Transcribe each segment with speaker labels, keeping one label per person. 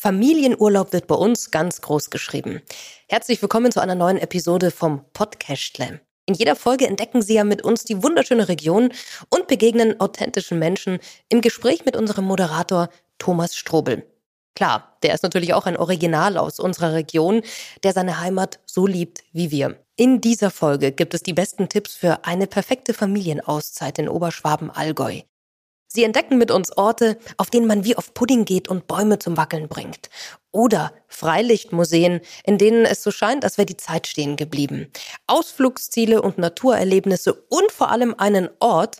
Speaker 1: Familienurlaub wird bei uns ganz groß geschrieben. Herzlich willkommen zu einer neuen Episode vom Podcastle. In jeder Folge entdecken Sie ja mit uns die wunderschöne Region und begegnen authentischen Menschen im Gespräch mit unserem Moderator Thomas Strobel. Klar, der ist natürlich auch ein Original aus unserer Region, der seine Heimat so liebt wie wir. In dieser Folge gibt es die besten Tipps für eine perfekte Familienauszeit in Oberschwaben-Allgäu. Sie entdecken mit uns Orte, auf denen man wie auf Pudding geht und Bäume zum Wackeln bringt. Oder Freilichtmuseen, in denen es so scheint, als wäre die Zeit stehen geblieben. Ausflugsziele und Naturerlebnisse und vor allem einen Ort,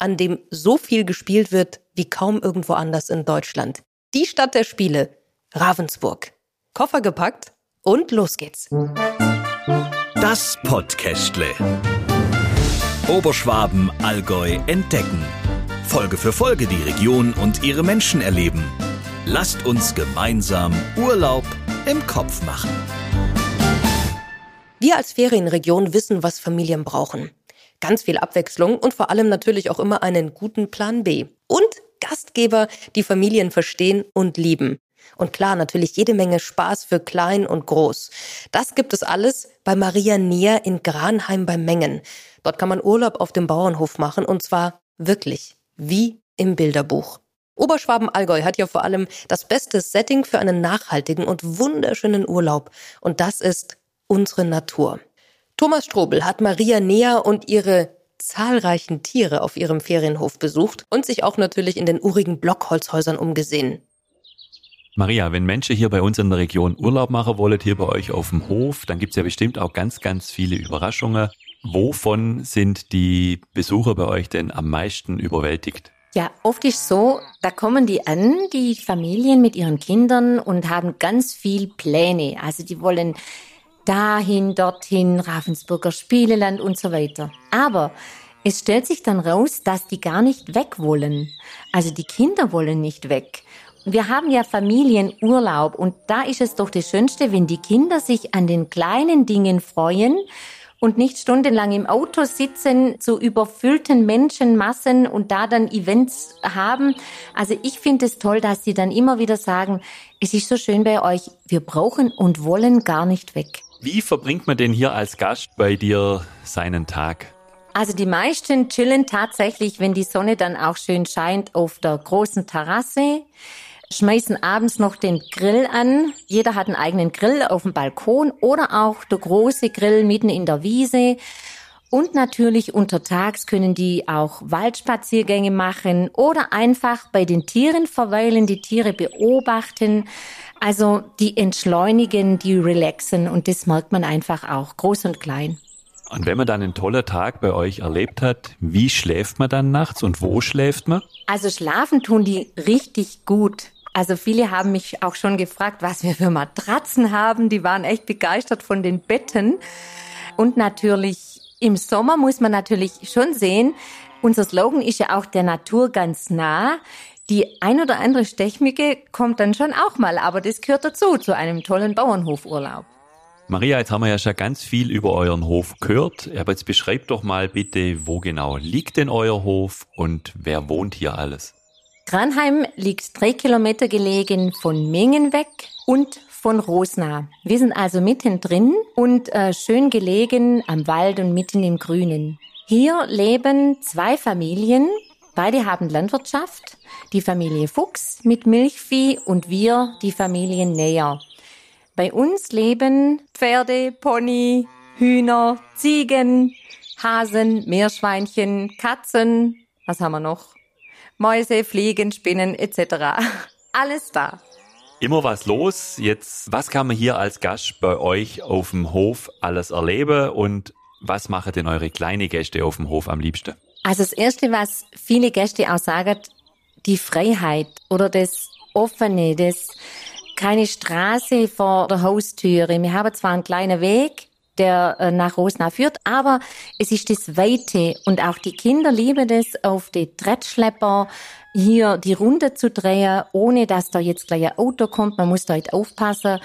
Speaker 1: an dem so viel gespielt wird wie kaum irgendwo anders in Deutschland. Die Stadt der Spiele, Ravensburg. Koffer gepackt und los geht's.
Speaker 2: Das Podcastle. Oberschwaben, Allgäu entdecken. Folge für Folge die Region und ihre Menschen erleben. Lasst uns gemeinsam Urlaub im Kopf machen.
Speaker 1: Wir als Ferienregion wissen, was Familien brauchen. Ganz viel Abwechslung und vor allem natürlich auch immer einen guten Plan B. Und Gastgeber, die Familien verstehen und lieben. Und klar, natürlich jede Menge Spaß für klein und groß. Das gibt es alles bei Maria Neer in Granheim bei Mengen. Dort kann man Urlaub auf dem Bauernhof machen und zwar wirklich wie im Bilderbuch. Oberschwaben-Allgäu hat ja vor allem das beste Setting für einen nachhaltigen und wunderschönen Urlaub. Und das ist unsere Natur. Thomas Strobel hat Maria Neer und ihre zahlreichen Tiere auf ihrem Ferienhof besucht und sich auch natürlich in den urigen Blockholzhäusern umgesehen.
Speaker 3: Maria, wenn Menschen hier bei uns in der Region Urlaub machen wollen, hier bei euch auf dem Hof, dann gibt's ja bestimmt auch ganz, ganz viele Überraschungen. Wovon sind die Besucher bei euch denn am meisten überwältigt?
Speaker 4: Ja, oft ist so, da kommen die an, die Familien mit ihren Kindern und haben ganz viel Pläne. Also die wollen dahin, dorthin, Ravensburger Spieleland und so weiter. Aber es stellt sich dann raus, dass die gar nicht weg wollen. Also die Kinder wollen nicht weg. Wir haben ja Familienurlaub und da ist es doch das Schönste, wenn die Kinder sich an den kleinen Dingen freuen und nicht stundenlang im Auto sitzen zu überfüllten Menschenmassen und da dann Events haben. Also ich finde es toll, dass sie dann immer wieder sagen, es ist so schön bei euch, wir brauchen und wollen gar nicht weg.
Speaker 3: Wie verbringt man denn hier als Gast bei dir seinen Tag?
Speaker 4: Also die meisten chillen tatsächlich, wenn die Sonne dann auch schön scheint, auf der großen Terrasse schmeißen abends noch den Grill an. Jeder hat einen eigenen Grill auf dem Balkon oder auch der große Grill mitten in der Wiese. Und natürlich untertags können die auch Waldspaziergänge machen oder einfach bei den Tieren verweilen, die Tiere beobachten. Also die entschleunigen, die relaxen und das merkt man einfach auch, groß und klein.
Speaker 3: Und wenn man dann einen tollen Tag bei euch erlebt hat, wie schläft man dann nachts und wo schläft man?
Speaker 4: Also schlafen tun die richtig gut. Also viele haben mich auch schon gefragt, was wir für Matratzen haben. Die waren echt begeistert von den Betten. Und natürlich im Sommer muss man natürlich schon sehen, unser Slogan ist ja auch der Natur ganz nah. Die ein oder andere Stechmücke kommt dann schon auch mal, aber das gehört dazu, zu einem tollen Bauernhofurlaub.
Speaker 3: Maria, jetzt haben wir ja schon ganz viel über euren Hof gehört. Aber jetzt beschreibt doch mal bitte, wo genau liegt denn euer Hof und wer wohnt hier alles?
Speaker 4: Granheim liegt drei Kilometer gelegen von Mengen weg und von Rosna. Wir sind also mittendrin und äh, schön gelegen am Wald und mitten im Grünen. Hier leben zwei Familien. Beide haben Landwirtschaft. Die Familie Fuchs mit Milchvieh und wir, die Familie Näher. Bei uns leben Pferde, Pony, Hühner, Ziegen, Hasen, Meerschweinchen, Katzen. Was haben wir noch? Mäuse, Fliegen, Spinnen etc. Alles da.
Speaker 3: Immer was los. Jetzt, was kann man hier als Gast bei euch auf dem Hof alles erleben und was machen denn eure kleinen Gäste auf dem Hof am liebsten?
Speaker 4: Also das Erste, was viele Gäste auch sagen, die Freiheit oder das Offene, das keine Straße vor der Haustüre. Wir haben zwar einen kleinen Weg, der äh, nach Rosna führt. Aber es ist das Weite und auch die Kinder lieben es, auf die Trettschlepper hier die Runde zu drehen, ohne dass da jetzt gleich ein Auto kommt. Man muss da halt aufpassen.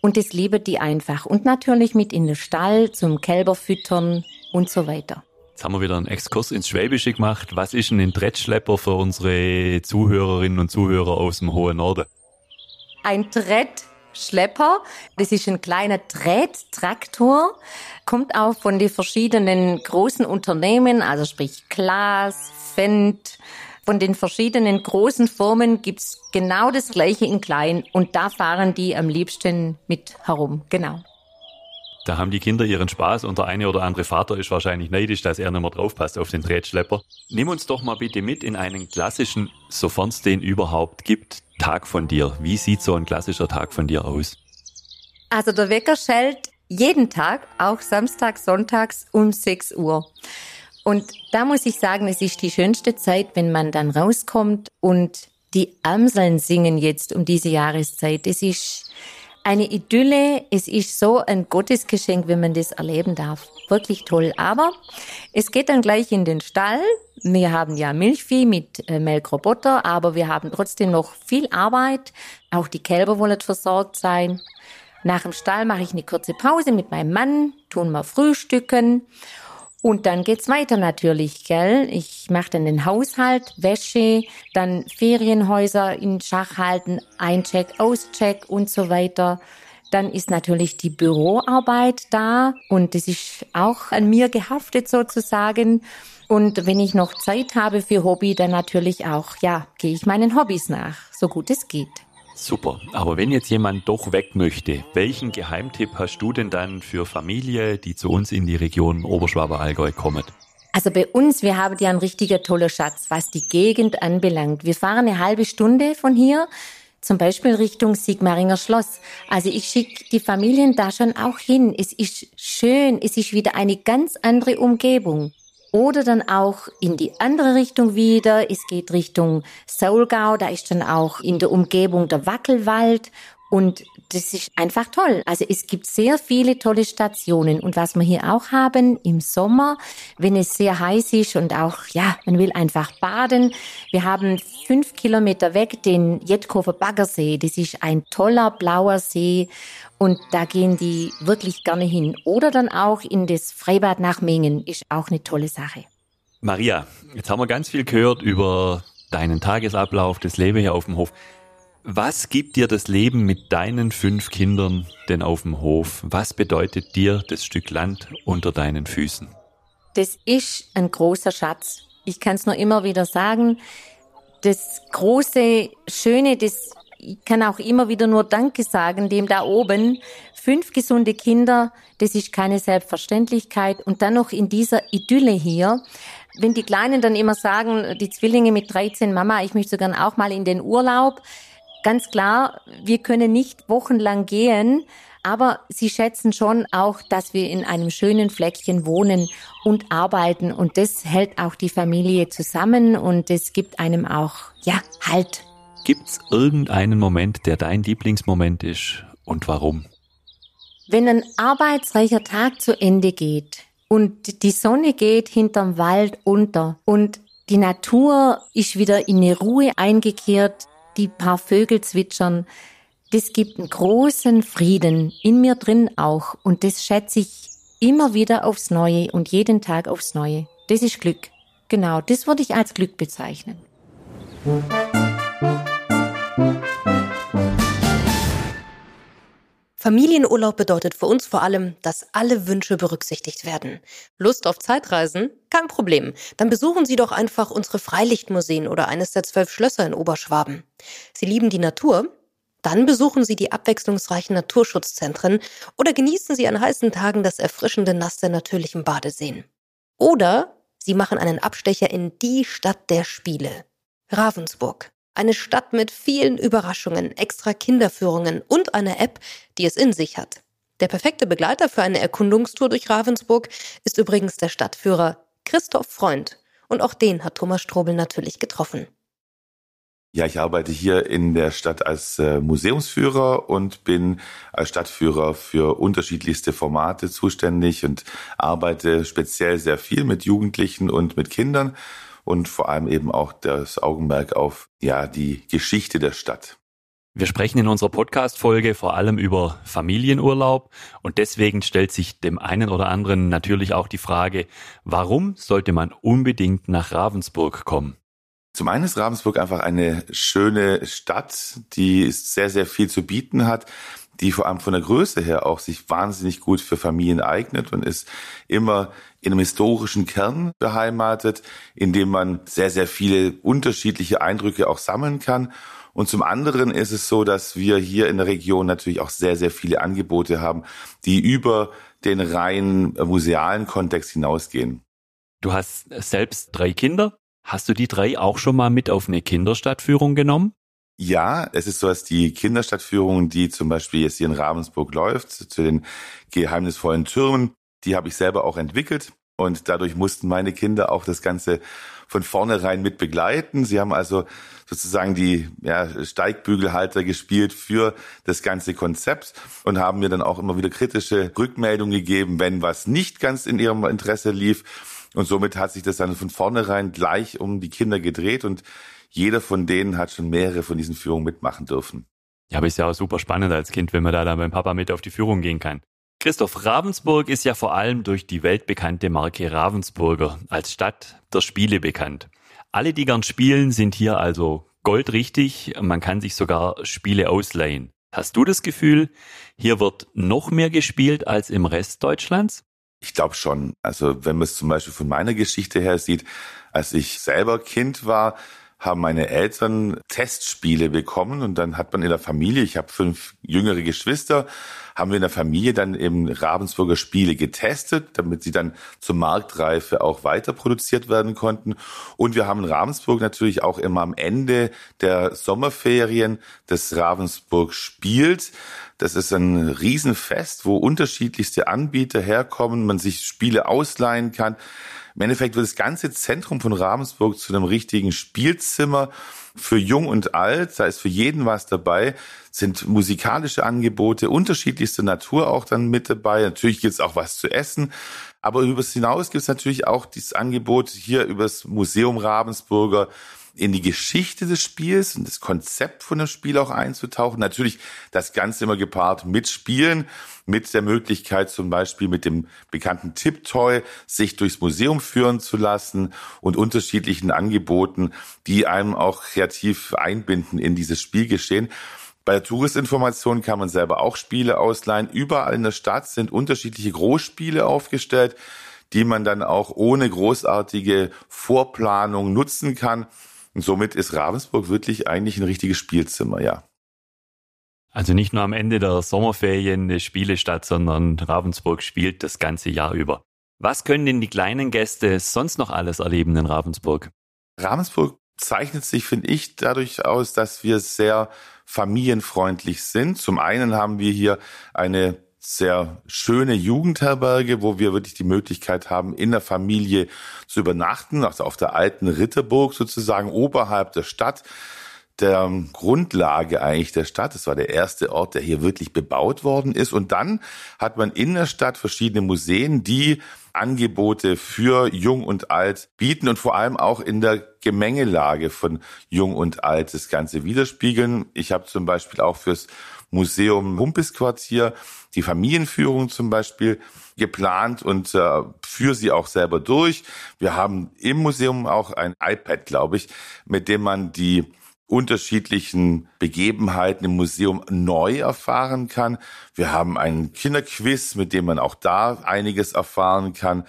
Speaker 4: Und das lieben die einfach. Und natürlich mit in den Stall zum Kälber füttern und so weiter.
Speaker 3: Jetzt haben wir wieder einen Exkurs ins Schwäbische gemacht. Was ist denn ein Trettschlepper für unsere Zuhörerinnen und Zuhörer aus dem hohen Norden?
Speaker 4: ein Trettschlepper. Das ist ein kleiner Tretttraktor, kommt auch von den verschiedenen großen Unternehmen, also sprich Klaas, Fendt, von den verschiedenen großen Firmen gibt's genau das gleiche in klein und da fahren die am liebsten mit herum, genau.
Speaker 3: Da haben die Kinder ihren Spaß und der eine oder andere Vater ist wahrscheinlich neidisch, dass er nicht mehr draufpasst auf den Tretschlepper. Nimm uns doch mal bitte mit in einen klassischen, sofern es den überhaupt gibt, Tag von dir. Wie sieht so ein klassischer Tag von dir aus?
Speaker 4: Also der Wecker schellt jeden Tag, auch Samstag, Sonntags um 6 Uhr. Und da muss ich sagen, es ist die schönste Zeit, wenn man dann rauskommt und die Amseln singen jetzt um diese Jahreszeit. Es ist eine Idylle. Es ist so ein Gottesgeschenk, wenn man das erleben darf. Wirklich toll. Aber es geht dann gleich in den Stall. Wir haben ja Milchvieh mit äh, Melkroboter, aber wir haben trotzdem noch viel Arbeit. Auch die Kälber wollen versorgt sein. Nach dem Stall mache ich eine kurze Pause mit meinem Mann, tun wir frühstücken und dann geht's weiter natürlich, gell? Ich mache dann den Haushalt, Wäsche, dann Ferienhäuser in Schach halten, Eincheck, Auscheck und so weiter. Dann ist natürlich die Büroarbeit da und das ist auch an mir gehaftet sozusagen. Und wenn ich noch Zeit habe für Hobby, dann natürlich auch, ja, gehe ich meinen Hobbys nach, so gut es geht.
Speaker 3: Super. Aber wenn jetzt jemand doch weg möchte, welchen Geheimtipp hast du denn dann für Familie, die zu uns in die Region Oberschwaber-Allgäu kommen?
Speaker 4: Also bei uns, wir haben ja einen richtiger toller Schatz, was die Gegend anbelangt. Wir fahren eine halbe Stunde von hier, zum Beispiel Richtung Sigmaringer Schloss. Also ich schicke die Familien da schon auch hin. Es ist schön, es ist wieder eine ganz andere Umgebung. Oder dann auch in die andere Richtung wieder. Es geht Richtung Saulgau. Da ist dann auch in der Umgebung der Wackelwald. Und das ist einfach toll. Also es gibt sehr viele tolle Stationen. Und was wir hier auch haben im Sommer, wenn es sehr heiß ist und auch, ja, man will einfach baden. Wir haben fünf Kilometer weg den Jetkofer Baggersee. Das ist ein toller blauer See. Und da gehen die wirklich gerne hin. Oder dann auch in das Freibad nach Mengen ist auch eine tolle Sache.
Speaker 3: Maria, jetzt haben wir ganz viel gehört über deinen Tagesablauf, das Leben hier auf dem Hof. Was gibt dir das Leben mit deinen fünf Kindern denn auf dem Hof? Was bedeutet dir das Stück Land unter deinen Füßen?
Speaker 4: Das ist ein großer Schatz. Ich kann es nur immer wieder sagen. Das große, schöne, das ich kann auch immer wieder nur Danke sagen, dem da oben. Fünf gesunde Kinder, das ist keine Selbstverständlichkeit. Und dann noch in dieser Idylle hier. Wenn die Kleinen dann immer sagen, die Zwillinge mit 13, Mama, ich möchte so gern auch mal in den Urlaub. Ganz klar, wir können nicht wochenlang gehen, aber sie schätzen schon auch, dass wir in einem schönen Fleckchen wohnen und arbeiten. Und das hält auch die Familie zusammen und es gibt einem auch, ja, Halt.
Speaker 3: Gibt's irgendeinen Moment, der dein Lieblingsmoment ist und warum?
Speaker 4: Wenn ein arbeitsreicher Tag zu Ende geht und die Sonne geht hinterm Wald unter und die Natur ist wieder in eine Ruhe eingekehrt, die paar Vögel zwitschern, das gibt einen großen Frieden in mir drin auch und das schätze ich immer wieder aufs Neue und jeden Tag aufs Neue. Das ist Glück. Genau, das würde ich als Glück bezeichnen.
Speaker 1: Familienurlaub bedeutet für uns vor allem, dass alle Wünsche berücksichtigt werden. Lust auf Zeitreisen? Kein Problem. Dann besuchen Sie doch einfach unsere Freilichtmuseen oder eines der zwölf Schlösser in Oberschwaben. Sie lieben die Natur? Dann besuchen Sie die abwechslungsreichen Naturschutzzentren oder genießen Sie an heißen Tagen das erfrischende Nass der natürlichen Badeseen. Oder Sie machen einen Abstecher in die Stadt der Spiele. Ravensburg. Eine Stadt mit vielen Überraschungen, extra Kinderführungen und einer App, die es in sich hat. Der perfekte Begleiter für eine Erkundungstour durch Ravensburg ist übrigens der Stadtführer Christoph Freund. Und auch den hat Thomas Strobel natürlich getroffen.
Speaker 5: Ja, ich arbeite hier in der Stadt als äh, Museumsführer und bin als Stadtführer für unterschiedlichste Formate zuständig und arbeite speziell sehr viel mit Jugendlichen und mit Kindern und vor allem eben auch das Augenmerk auf ja die Geschichte der Stadt.
Speaker 3: Wir sprechen in unserer Podcast-Folge vor allem über Familienurlaub und deswegen stellt sich dem einen oder anderen natürlich auch die Frage, warum sollte man unbedingt nach Ravensburg kommen?
Speaker 5: Zum einen ist Ravensburg einfach eine schöne Stadt, die sehr, sehr viel zu bieten hat, die vor allem von der Größe her auch sich wahnsinnig gut für Familien eignet und ist immer in einem historischen Kern beheimatet, in dem man sehr, sehr viele unterschiedliche Eindrücke auch sammeln kann. Und zum anderen ist es so, dass wir hier in der Region natürlich auch sehr, sehr viele Angebote haben, die über den rein musealen Kontext hinausgehen.
Speaker 3: Du hast selbst drei Kinder. Hast du die drei auch schon mal mit auf eine Kinderstadtführung genommen?
Speaker 5: Ja, es ist so, dass die Kinderstadtführung, die zum Beispiel jetzt hier in Ravensburg läuft, zu den geheimnisvollen Türmen, die habe ich selber auch entwickelt. Und dadurch mussten meine Kinder auch das Ganze von vornherein mit begleiten. Sie haben also sozusagen die ja, Steigbügelhalter gespielt für das ganze Konzept und haben mir dann auch immer wieder kritische Rückmeldungen gegeben, wenn was nicht ganz in ihrem Interesse lief. Und somit hat sich das dann von vornherein gleich um die Kinder gedreht und jeder von denen hat schon mehrere von diesen Führungen mitmachen dürfen.
Speaker 3: Ja, aber ist ja auch super spannend als Kind, wenn man da dann beim Papa mit auf die Führung gehen kann. Christoph, Ravensburg ist ja vor allem durch die weltbekannte Marke Ravensburger als Stadt der Spiele bekannt. Alle, die gern spielen, sind hier also goldrichtig. Man kann sich sogar Spiele ausleihen. Hast du das Gefühl, hier wird noch mehr gespielt als im Rest Deutschlands?
Speaker 5: Ich glaube schon. Also wenn man es zum Beispiel von meiner Geschichte her sieht, als ich selber Kind war, haben meine Eltern Testspiele bekommen und dann hat man in der Familie, ich habe fünf jüngere Geschwister, haben wir in der Familie dann eben Ravensburger Spiele getestet, damit sie dann zur Marktreife auch weiter produziert werden konnten. Und wir haben in Ravensburg natürlich auch immer am Ende der Sommerferien das Ravensburg spielt. Das ist ein Riesenfest, wo unterschiedlichste Anbieter herkommen, man sich Spiele ausleihen kann. Im Endeffekt wird das ganze Zentrum von Ravensburg zu einem richtigen Spielzimmer für Jung und Alt. Da ist für jeden was dabei. Sind musikalische Angebote unterschiedlichster Natur auch dann mit dabei. Natürlich gibt es auch was zu essen. Aber übers hinaus gibt es natürlich auch dieses Angebot hier übers Museum Ravensburger in die Geschichte des Spiels und das Konzept von dem Spiel auch einzutauchen. Natürlich das Ganze immer gepaart mit Spielen, mit der Möglichkeit zum Beispiel mit dem bekannten Tiptoy sich durchs Museum führen zu lassen und unterschiedlichen Angeboten, die einem auch kreativ einbinden in dieses Spielgeschehen. Bei der Touristinformation kann man selber auch Spiele ausleihen. Überall in der Stadt sind unterschiedliche Großspiele aufgestellt, die man dann auch ohne großartige Vorplanung nutzen kann. Und somit ist Ravensburg wirklich eigentlich ein richtiges Spielzimmer, ja.
Speaker 3: Also nicht nur am Ende der Sommerferien eine Spiele statt, sondern Ravensburg spielt das ganze Jahr über. Was können denn die kleinen Gäste sonst noch alles erleben in Ravensburg?
Speaker 5: Ravensburg zeichnet sich, finde ich, dadurch aus, dass wir sehr familienfreundlich sind. Zum einen haben wir hier eine sehr schöne Jugendherberge, wo wir wirklich die Möglichkeit haben, in der Familie zu übernachten, also auf der alten Ritterburg sozusagen oberhalb der Stadt der Grundlage eigentlich der Stadt. Es war der erste Ort, der hier wirklich bebaut worden ist. Und dann hat man in der Stadt verschiedene Museen, die Angebote für Jung und Alt bieten und vor allem auch in der Gemengelage von Jung und Alt das Ganze widerspiegeln. Ich habe zum Beispiel auch fürs Museum Humpesquartier die Familienführung zum Beispiel geplant und äh, führe sie auch selber durch. Wir haben im Museum auch ein iPad, glaube ich, mit dem man die unterschiedlichen Begebenheiten im Museum neu erfahren kann. Wir haben einen Kinderquiz, mit dem man auch da einiges erfahren kann.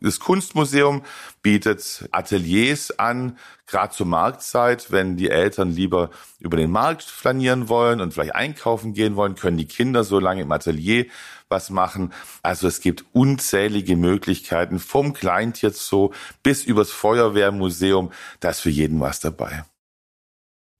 Speaker 5: Das Kunstmuseum bietet Ateliers an, gerade zur Marktzeit. Wenn die Eltern lieber über den Markt flanieren wollen und vielleicht einkaufen gehen wollen, können die Kinder so lange im Atelier was machen. Also es gibt unzählige Möglichkeiten vom Kleintierzoo bis übers Feuerwehrmuseum. Da ist für jeden was dabei.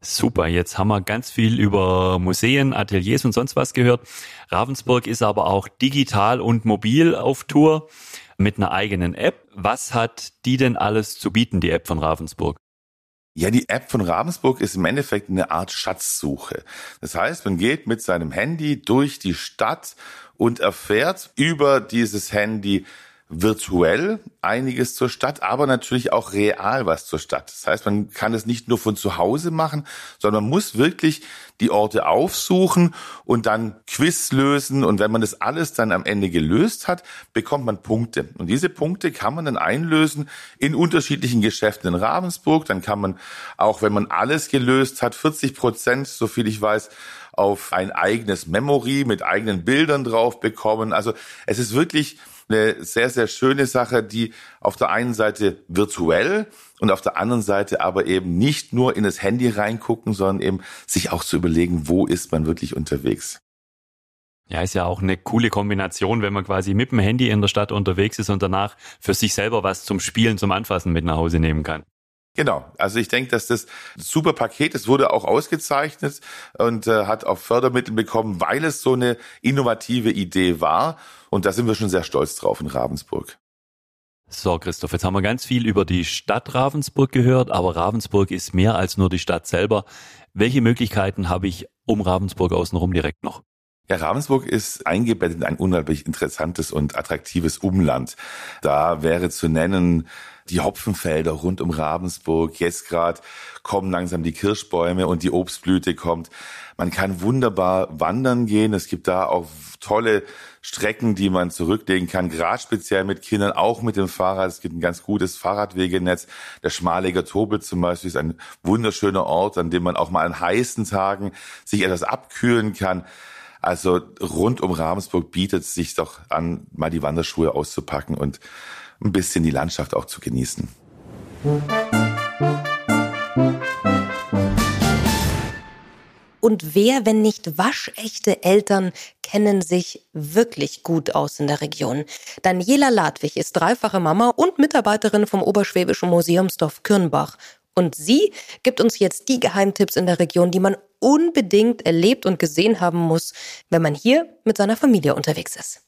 Speaker 3: Super, jetzt haben wir ganz viel über Museen, Ateliers und sonst was gehört. Ravensburg ist aber auch digital und mobil auf Tour mit einer eigenen App. Was hat die denn alles zu bieten, die App von Ravensburg?
Speaker 5: Ja, die App von Ravensburg ist im Endeffekt eine Art Schatzsuche. Das heißt, man geht mit seinem Handy durch die Stadt und erfährt über dieses Handy virtuell einiges zur Stadt, aber natürlich auch real was zur Stadt. Das heißt, man kann es nicht nur von zu Hause machen, sondern man muss wirklich die Orte aufsuchen und dann Quiz lösen. Und wenn man das alles dann am Ende gelöst hat, bekommt man Punkte. Und diese Punkte kann man dann einlösen in unterschiedlichen Geschäften in Ravensburg. Dann kann man auch, wenn man alles gelöst hat, 40 Prozent, so viel ich weiß, auf ein eigenes Memory mit eigenen Bildern drauf bekommen. Also es ist wirklich eine sehr, sehr schöne Sache, die auf der einen Seite virtuell und auf der anderen Seite aber eben nicht nur in das Handy reingucken, sondern eben sich auch zu überlegen, wo ist man wirklich unterwegs.
Speaker 3: Ja, ist ja auch eine coole Kombination, wenn man quasi mit dem Handy in der Stadt unterwegs ist und danach für sich selber was zum Spielen, zum Anfassen mit nach Hause nehmen kann.
Speaker 5: Genau, also ich denke, dass das super Paket, es wurde auch ausgezeichnet und äh, hat auch Fördermittel bekommen, weil es so eine innovative Idee war. Und da sind wir schon sehr stolz drauf in Ravensburg.
Speaker 3: So, Christoph, jetzt haben wir ganz viel über die Stadt Ravensburg gehört, aber Ravensburg ist mehr als nur die Stadt selber. Welche Möglichkeiten habe ich um Ravensburg außenrum direkt noch?
Speaker 5: Ja, Ravensburg ist eingebettet in ein unglaublich interessantes und attraktives Umland. Da wäre zu nennen die Hopfenfelder rund um Ravensburg. Jetzt gerade kommen langsam die Kirschbäume und die Obstblüte kommt. Man kann wunderbar wandern gehen. Es gibt da auch tolle Strecken, die man zurücklegen kann, gerade speziell mit Kindern, auch mit dem Fahrrad. Es gibt ein ganz gutes Fahrradwegenetz. Der Schmaliger Tobel zum Beispiel ist ein wunderschöner Ort, an dem man auch mal an heißen Tagen sich etwas abkühlen kann. Also rund um Ravensburg bietet es sich doch an, mal die Wanderschuhe auszupacken und ein bisschen die Landschaft auch zu genießen.
Speaker 1: Und wer, wenn nicht waschechte Eltern, kennen sich wirklich gut aus in der Region? Daniela Ladwig ist dreifache Mama und Mitarbeiterin vom Oberschwäbischen Museumsdorf Kürnbach. Und sie gibt uns jetzt die Geheimtipps in der Region, die man unbedingt erlebt und gesehen haben muss, wenn man hier mit seiner Familie unterwegs ist.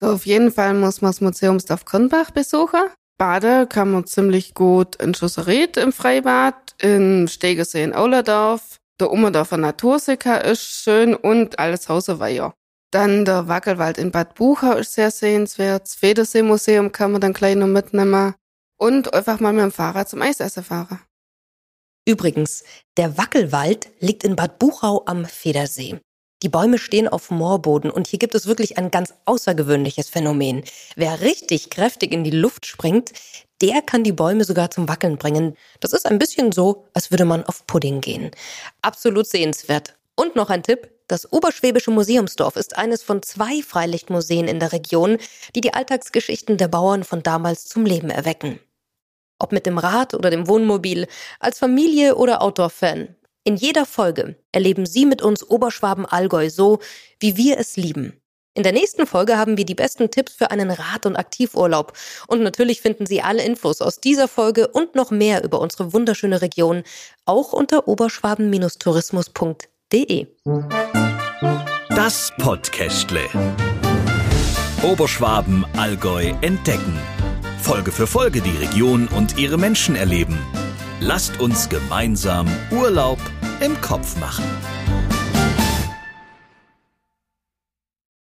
Speaker 6: Auf jeden Fall muss man das Museumsdorf Kürnbach besuchen. Bade kann man ziemlich gut in Schusserit im Freibad, in Stegersee in Aulerdorf, der Ummerdorfer Natursicker ist schön und alles Hauserweiher. Dann der Wackelwald in Bad Buchau ist sehr sehenswert. Das Federsee-Museum kann man dann gleich noch mitnehmen. Und einfach mal mit dem Fahrrad zum Eisessen fahren.
Speaker 1: Übrigens, der Wackelwald liegt in Bad Buchau am Federsee. Die Bäume stehen auf Moorboden und hier gibt es wirklich ein ganz außergewöhnliches Phänomen. Wer richtig kräftig in die Luft springt, der kann die Bäume sogar zum Wackeln bringen. Das ist ein bisschen so, als würde man auf Pudding gehen. Absolut sehenswert. Und noch ein Tipp. Das Oberschwäbische Museumsdorf ist eines von zwei Freilichtmuseen in der Region, die die Alltagsgeschichten der Bauern von damals zum Leben erwecken. Ob mit dem Rad oder dem Wohnmobil, als Familie oder Outdoor-Fan. In jeder Folge erleben Sie mit uns Oberschwaben-Allgäu so, wie wir es lieben. In der nächsten Folge haben wir die besten Tipps für einen Rad- und Aktivurlaub. Und natürlich finden Sie alle Infos aus dieser Folge und noch mehr über unsere wunderschöne Region auch unter oberschwaben-tourismus.de.
Speaker 2: Das Podcastle. Oberschwaben, Allgäu entdecken. Folge für Folge die Region und ihre Menschen erleben. Lasst uns gemeinsam Urlaub im Kopf machen.